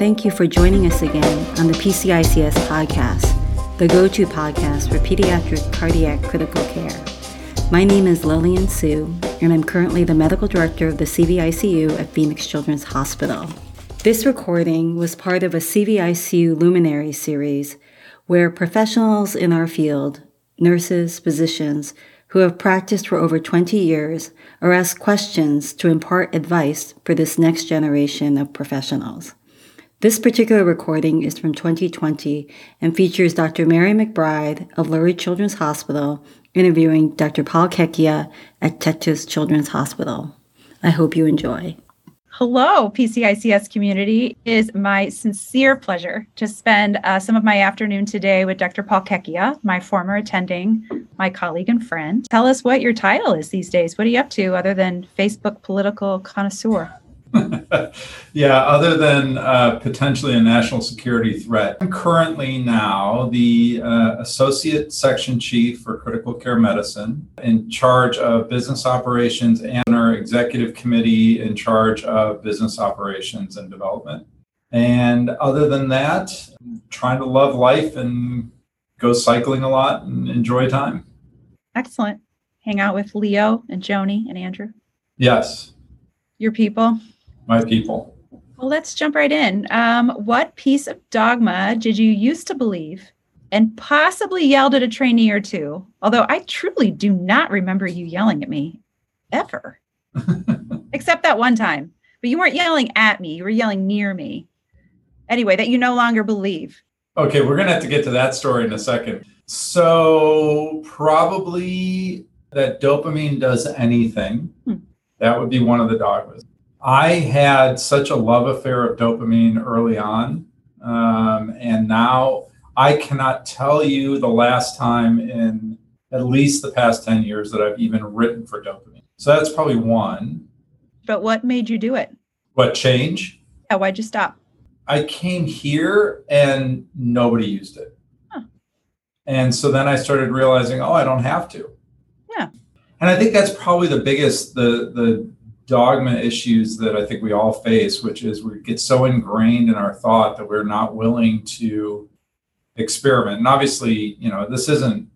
thank you for joining us again on the PCICS podcast, the go to podcast for pediatric cardiac critical care. My name is Lillian Su, and I'm currently the medical director of the CVICU at Phoenix Children's Hospital. This recording was part of a CVICU Luminary series where professionals in our field, nurses, physicians, who have practiced for over 20 years are asked questions to impart advice for this next generation of professionals. This particular recording is from 2020 and features Dr. Mary McBride of Lurie Children's Hospital interviewing Dr. Paul Checchia at Texas Children's Hospital. I hope you enjoy. Hello, PCICS community. It is my sincere pleasure to spend uh, some of my afternoon today with Dr. Paul Checchia, my former attending, my colleague and friend. Tell us what your title is these days. What are you up to other than Facebook political connoisseur? yeah, other than uh, potentially a national security threat. I'm currently now the uh, Associate Section Chief for Critical Care Medicine, in charge of business operations, and our executive committee in charge of business operations and development. And other than that, I'm trying to love life and go cycling a lot and enjoy time. Excellent. Hang out with Leo and Joni and Andrew. Yes. Your people my people. Well, let's jump right in. Um, what piece of dogma did you used to believe and possibly yelled at a trainee or two? Although I truly do not remember you yelling at me ever, except that one time. But you weren't yelling at me, you were yelling near me. Anyway, that you no longer believe. Okay, we're going to have to get to that story in a second. So, probably that dopamine does anything. Hmm. That would be one of the dogmas. I had such a love affair of dopamine early on. Um, and now I cannot tell you the last time in at least the past 10 years that I've even written for dopamine. So that's probably one. But what made you do it? What change? Yeah, why'd you stop? I came here and nobody used it. Huh. And so then I started realizing, oh, I don't have to. Yeah. And I think that's probably the biggest, the the dogma issues that I think we all face, which is we get so ingrained in our thought that we're not willing to experiment. And obviously, you know, this isn't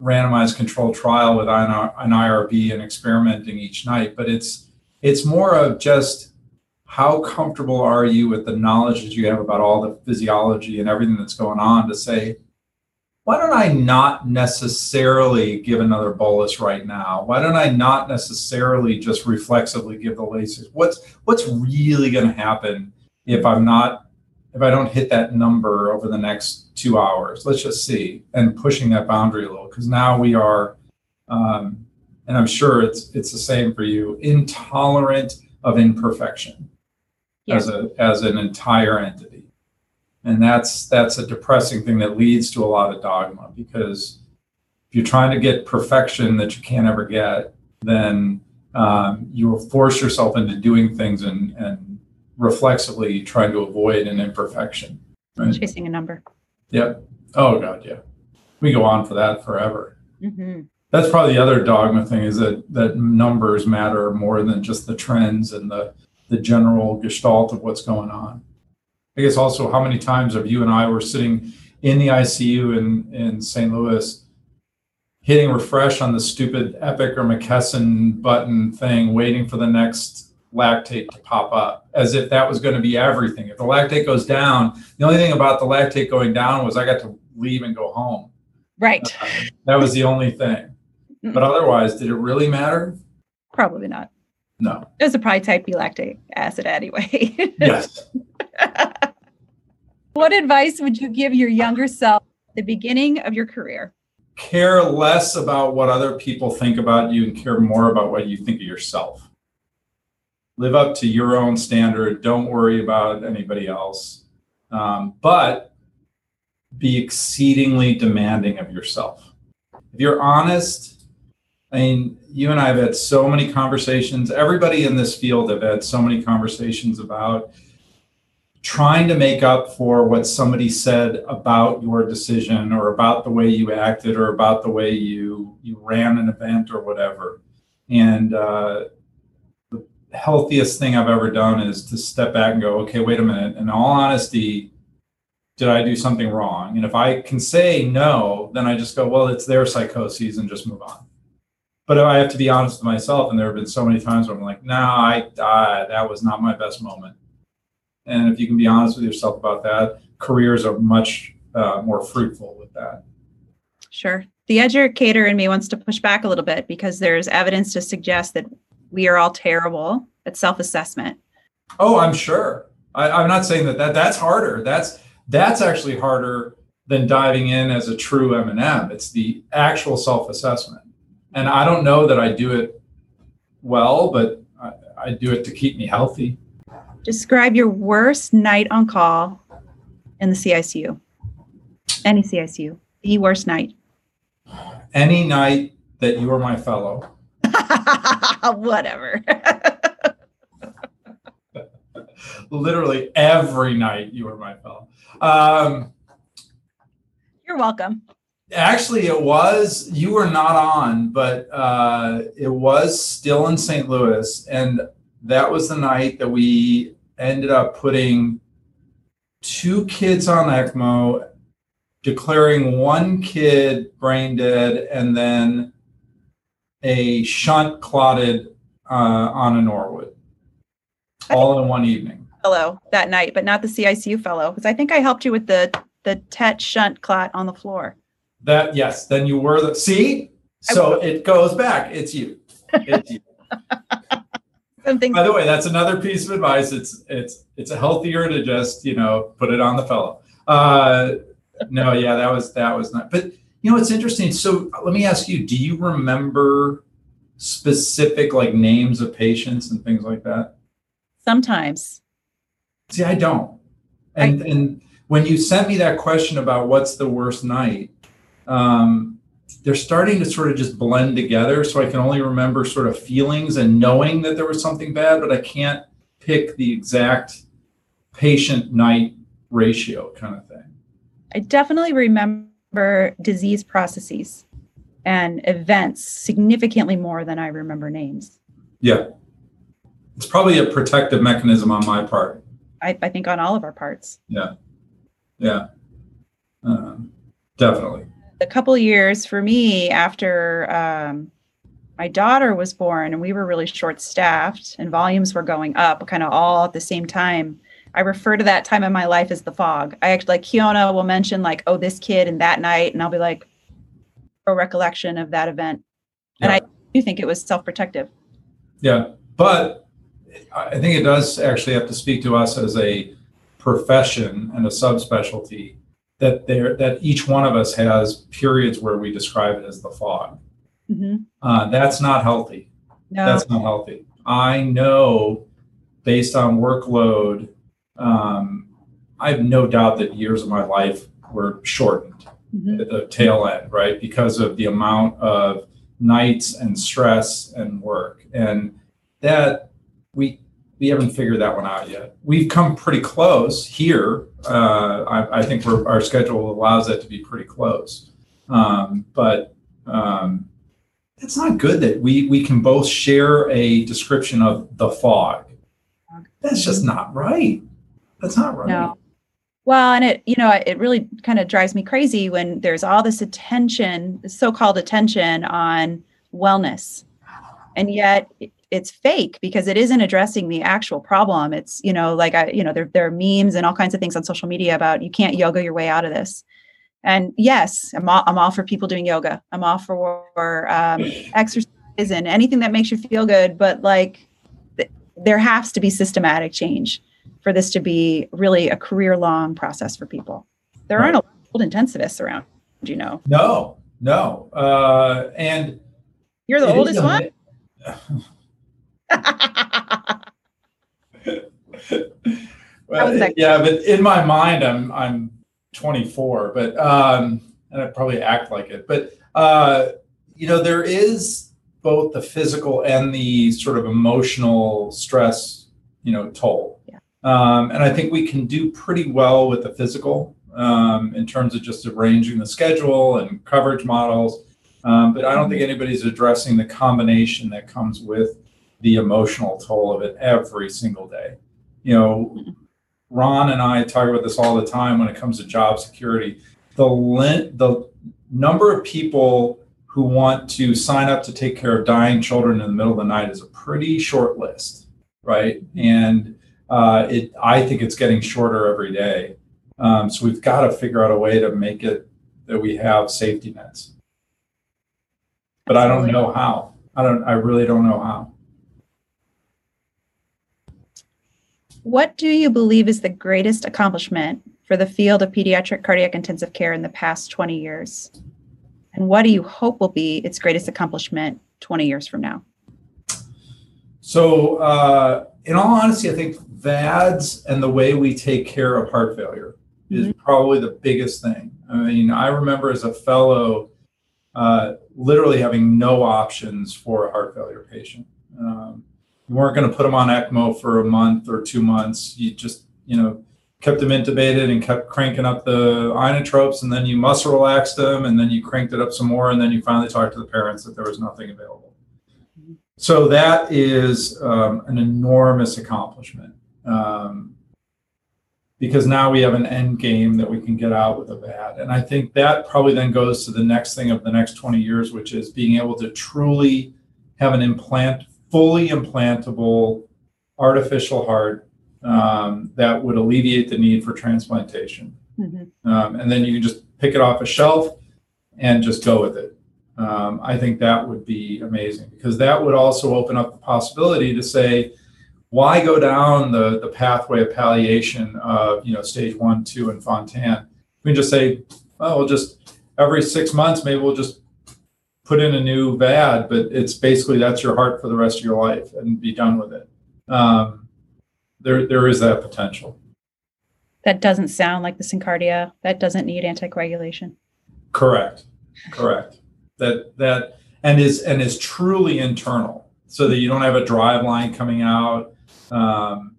randomized controlled trial with an IRB and experimenting each night, but it's it's more of just how comfortable are you with the knowledge that you have about all the physiology and everything that's going on to say, why don't I not necessarily give another bolus right now? Why don't I not necessarily just reflexively give the Lasix? What's what's really going to happen if I'm not if I don't hit that number over the next two hours? Let's just see, and pushing that boundary a little because now we are, um, and I'm sure it's it's the same for you, intolerant of imperfection yeah. as a as an entire entity and that's that's a depressing thing that leads to a lot of dogma because if you're trying to get perfection that you can't ever get then um, you will force yourself into doing things and, and reflexively trying to avoid an imperfection right? chasing a number. Yep. Oh god yeah. We go on for that forever. Mm-hmm. that's probably the other dogma thing is that that numbers matter more than just the trends and the the general gestalt of what's going on I guess also how many times have you and I were sitting in the ICU in, in St. Louis hitting refresh on the stupid Epic or McKesson button thing, waiting for the next lactate to pop up as if that was going to be everything. If the lactate goes down, the only thing about the lactate going down was I got to leave and go home. Right. Uh, that was the only thing. But otherwise, did it really matter? Probably not. No. It was a probably type B lactate acid anyway. yes. what advice would you give your younger self at the beginning of your career? Care less about what other people think about you and care more about what you think of yourself. Live up to your own standard. Don't worry about anybody else. Um, but be exceedingly demanding of yourself. If you're honest, I mean, you and I have had so many conversations. Everybody in this field have had so many conversations about trying to make up for what somebody said about your decision or about the way you acted or about the way you you ran an event or whatever and uh, the healthiest thing I've ever done is to step back and go, okay, wait a minute. In all honesty, did I do something wrong? And if I can say no, then I just go, well, it's their psychoses and just move on. But I have to be honest with myself, and there have been so many times where I'm like, no, I, I that was not my best moment. And if you can be honest with yourself about that, careers are much uh, more fruitful with that. Sure. The educator in me wants to push back a little bit because there's evidence to suggest that we are all terrible at self-assessment. Oh, I'm sure. I, am not saying that, that that's harder. That's that's actually harder than diving in as a true M&M. It's the actual self-assessment. And I don't know that I do it well, but I, I do it to keep me healthy. Describe your worst night on call in the CICU. Any CICU. The worst night. Any night that you were my fellow. Whatever. Literally every night you were my fellow. Um, You're welcome. Actually, it was, you were not on, but uh, it was still in St. Louis. And that was the night that we ended up putting two kids on ECMO, declaring one kid brain dead, and then a shunt clotted uh, on a Norwood, all in one evening. Fellow that night, but not the CICU fellow, because I think I helped you with the the TET shunt clot on the floor. That yes, then you were the see. So it goes back. It's you. It's you. Something. By the way, that's another piece of advice. It's it's it's healthier to just you know put it on the fellow. Uh, no, yeah, that was that was not. But you know, it's interesting. So let me ask you: Do you remember specific like names of patients and things like that? Sometimes. See, I don't. And I, and when you sent me that question about what's the worst night, um, they're starting to sort of just blend together. So I can only remember sort of feelings and knowing that there was something bad, but I can't pick the exact patient night ratio kind of thing. I definitely remember disease processes and events significantly more than I remember names. Yeah. It's probably a protective mechanism on my part. I, I think on all of our parts. Yeah. Yeah. Uh, definitely a couple years for me after um, my daughter was born and we were really short staffed and volumes were going up kind of all at the same time i refer to that time in my life as the fog. I actually like kiona will mention like oh this kid and that night and i'll be like a recollection of that event. And i do think it was self-protective. Yeah but i think it does actually have to speak to us as a profession and a subspecialty that there that each one of us has periods where we describe it as the fog. Mm-hmm. Uh, that's not healthy. No. That's not healthy. I know, based on workload, um, I have no doubt that years of my life were shortened mm-hmm. at the tail end, right? Because of the amount of nights and stress and work, and that we we haven't figured that one out yet. We've come pretty close here. Uh, I, I, think our schedule allows that to be pretty close. Um, but um, it's not good that we, we can both share a description of the fog. That's just not right. That's not right. No. Well, and it, you know, it really kind of drives me crazy when there's all this attention, so-called attention on wellness. And yet it's fake because it isn't addressing the actual problem. It's, you know, like I, you know, there, there are memes and all kinds of things on social media about you can't yoga your way out of this. And yes, I'm all, I'm all for people doing yoga. I'm all for um, exercise and anything that makes you feel good. But like, th- there has to be systematic change for this to be really a career long process for people. There right. aren't a lot of old intensivists around, do you know. No, no. Uh, and you're the oldest one. Well, yeah, but in my mind, I'm I'm 24, but um, and I probably act like it. But uh, you know, there is both the physical and the sort of emotional stress, you know, toll. Yeah. Um, and I think we can do pretty well with the physical um, in terms of just arranging the schedule and coverage models. Um, but I don't think anybody's addressing the combination that comes with the emotional toll of it every single day. You know, Ron and I talk about this all the time when it comes to job security. The the number of people who want to sign up to take care of dying children in the middle of the night is a pretty short list, right? And uh, it, I think it's getting shorter every day. Um, so we've got to figure out a way to make it that we have safety nets. But I don't know how. I don't. I really don't know how. What do you believe is the greatest accomplishment for the field of pediatric cardiac intensive care in the past 20 years? And what do you hope will be its greatest accomplishment 20 years from now? So, uh, in all honesty, I think VADS and the way we take care of heart failure is mm-hmm. probably the biggest thing. I mean, I remember as a fellow uh, literally having no options for a heart failure patient. Um, you weren't going to put them on ECMO for a month or two months. You just, you know, kept them intubated and kept cranking up the inotropes, and then you muscle relaxed them, and then you cranked it up some more, and then you finally talked to the parents that there was nothing available. So that is um, an enormous accomplishment um, because now we have an end game that we can get out with a VAD, and I think that probably then goes to the next thing of the next 20 years, which is being able to truly have an implant fully implantable artificial heart um, that would alleviate the need for transplantation. Mm-hmm. Um, and then you can just pick it off a shelf and just go with it. Um, I think that would be amazing because that would also open up the possibility to say, why go down the, the pathway of palliation of you know stage one, two, and Fontan? We can just say, well, we'll just every six months, maybe we'll just put in a new VAD, but it's basically that's your heart for the rest of your life and be done with it. Um, there, there is that potential. That doesn't sound like the SynCardia. That doesn't need anticoagulation. Correct. Correct. that that and is and is truly internal, so that you don't have a drive line coming out. Um,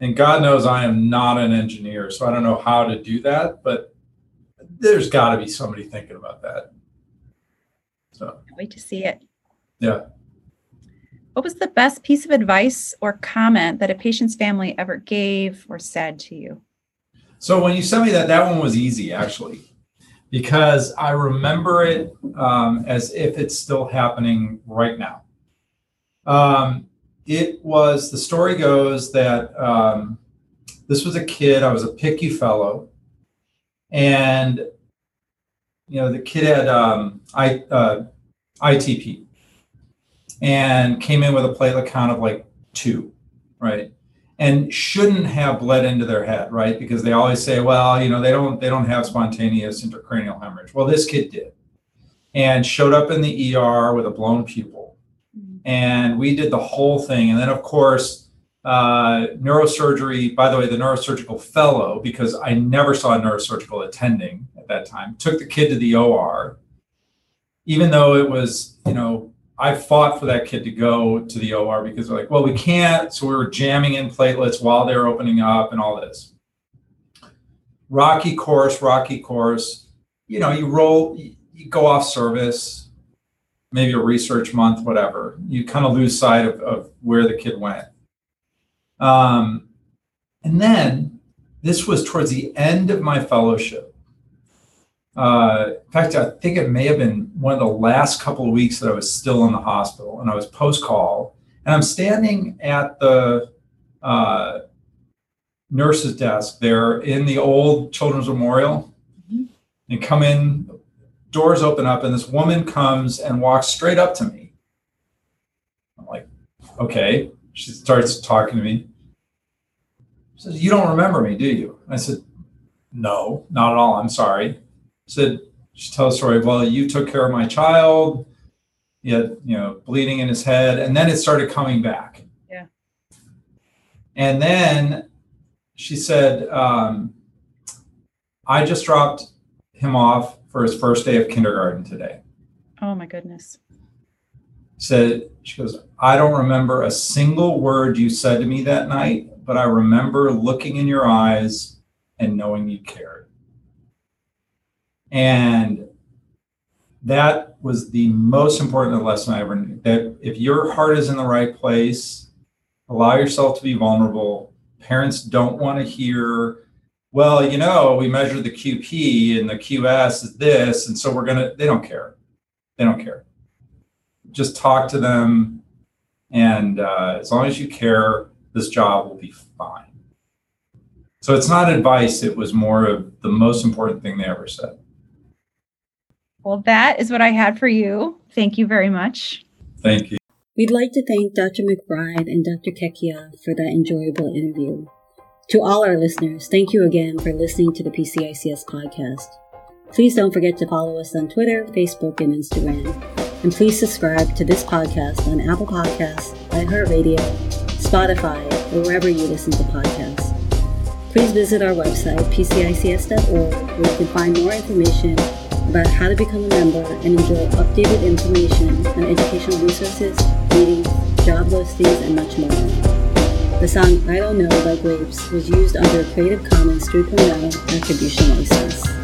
and God knows I am not an engineer, so I don't know how to do that. But there's got to be somebody thinking about that. So wait to see it. Yeah. What was the best piece of advice or comment that a patient's family ever gave or said to you? So when you sent me that, that one was easy actually, because I remember it um, as if it's still happening right now. Um, it was the story goes that um, this was a kid. I was a PICU fellow, and you know, the kid had um, I, uh, ITP and came in with a platelet count of like two, right? And shouldn't have bled into their head, right? Because they always say, well, you know, they don't they don't have spontaneous intracranial hemorrhage. Well, this kid did, and showed up in the ER with a blown pupil, and we did the whole thing. And then, of course, uh, neurosurgery. By the way, the neurosurgical fellow, because I never saw a neurosurgical attending at that time, took the kid to the OR, even though it was, you know, I fought for that kid to go to the OR because they're like, well, we can't. So we were jamming in platelets while they were opening up and all this. Rocky course, rocky course. You know, you roll, you go off service, maybe a research month, whatever. You kind of lose sight of, of where the kid went. Um, and then this was towards the end of my fellowship. Uh, in fact, I think it may have been one of the last couple of weeks that I was still in the hospital and I was post call. And I'm standing at the uh, nurse's desk there in the old Children's Memorial mm-hmm. and come in, doors open up, and this woman comes and walks straight up to me. I'm like, okay. She starts talking to me. She says, You don't remember me, do you? I said, No, not at all. I'm sorry said she tells a story. Well, you took care of my child. He had you know bleeding in his head, and then it started coming back. Yeah. And then she said, um, "I just dropped him off for his first day of kindergarten today." Oh my goodness. Said she goes, I don't remember a single word you said to me that night, but I remember looking in your eyes and knowing you cared. And that was the most important lesson I ever knew. That if your heart is in the right place, allow yourself to be vulnerable. Parents don't want to hear, well, you know, we measure the QP and the QS is this, and so we're gonna. They don't care. They don't care. Just talk to them, and uh, as long as you care, this job will be fine. So it's not advice. It was more of the most important thing they ever said. Well, that is what I had for you. Thank you very much. Thank you. We'd like to thank Dr. McBride and Dr. Checchia for that enjoyable interview. To all our listeners, thank you again for listening to the PCICS podcast. Please don't forget to follow us on Twitter, Facebook, and Instagram. And please subscribe to this podcast on Apple Podcasts, iHeartRadio, Spotify, or wherever you listen to podcasts. Please visit our website, pcics.org, where you can find more information about how to become a member and enjoy updated information on educational resources, meetings, job listings, and much more. The song I Don't Know by Grapes was used under a Creative Commons 3.0 attribution license.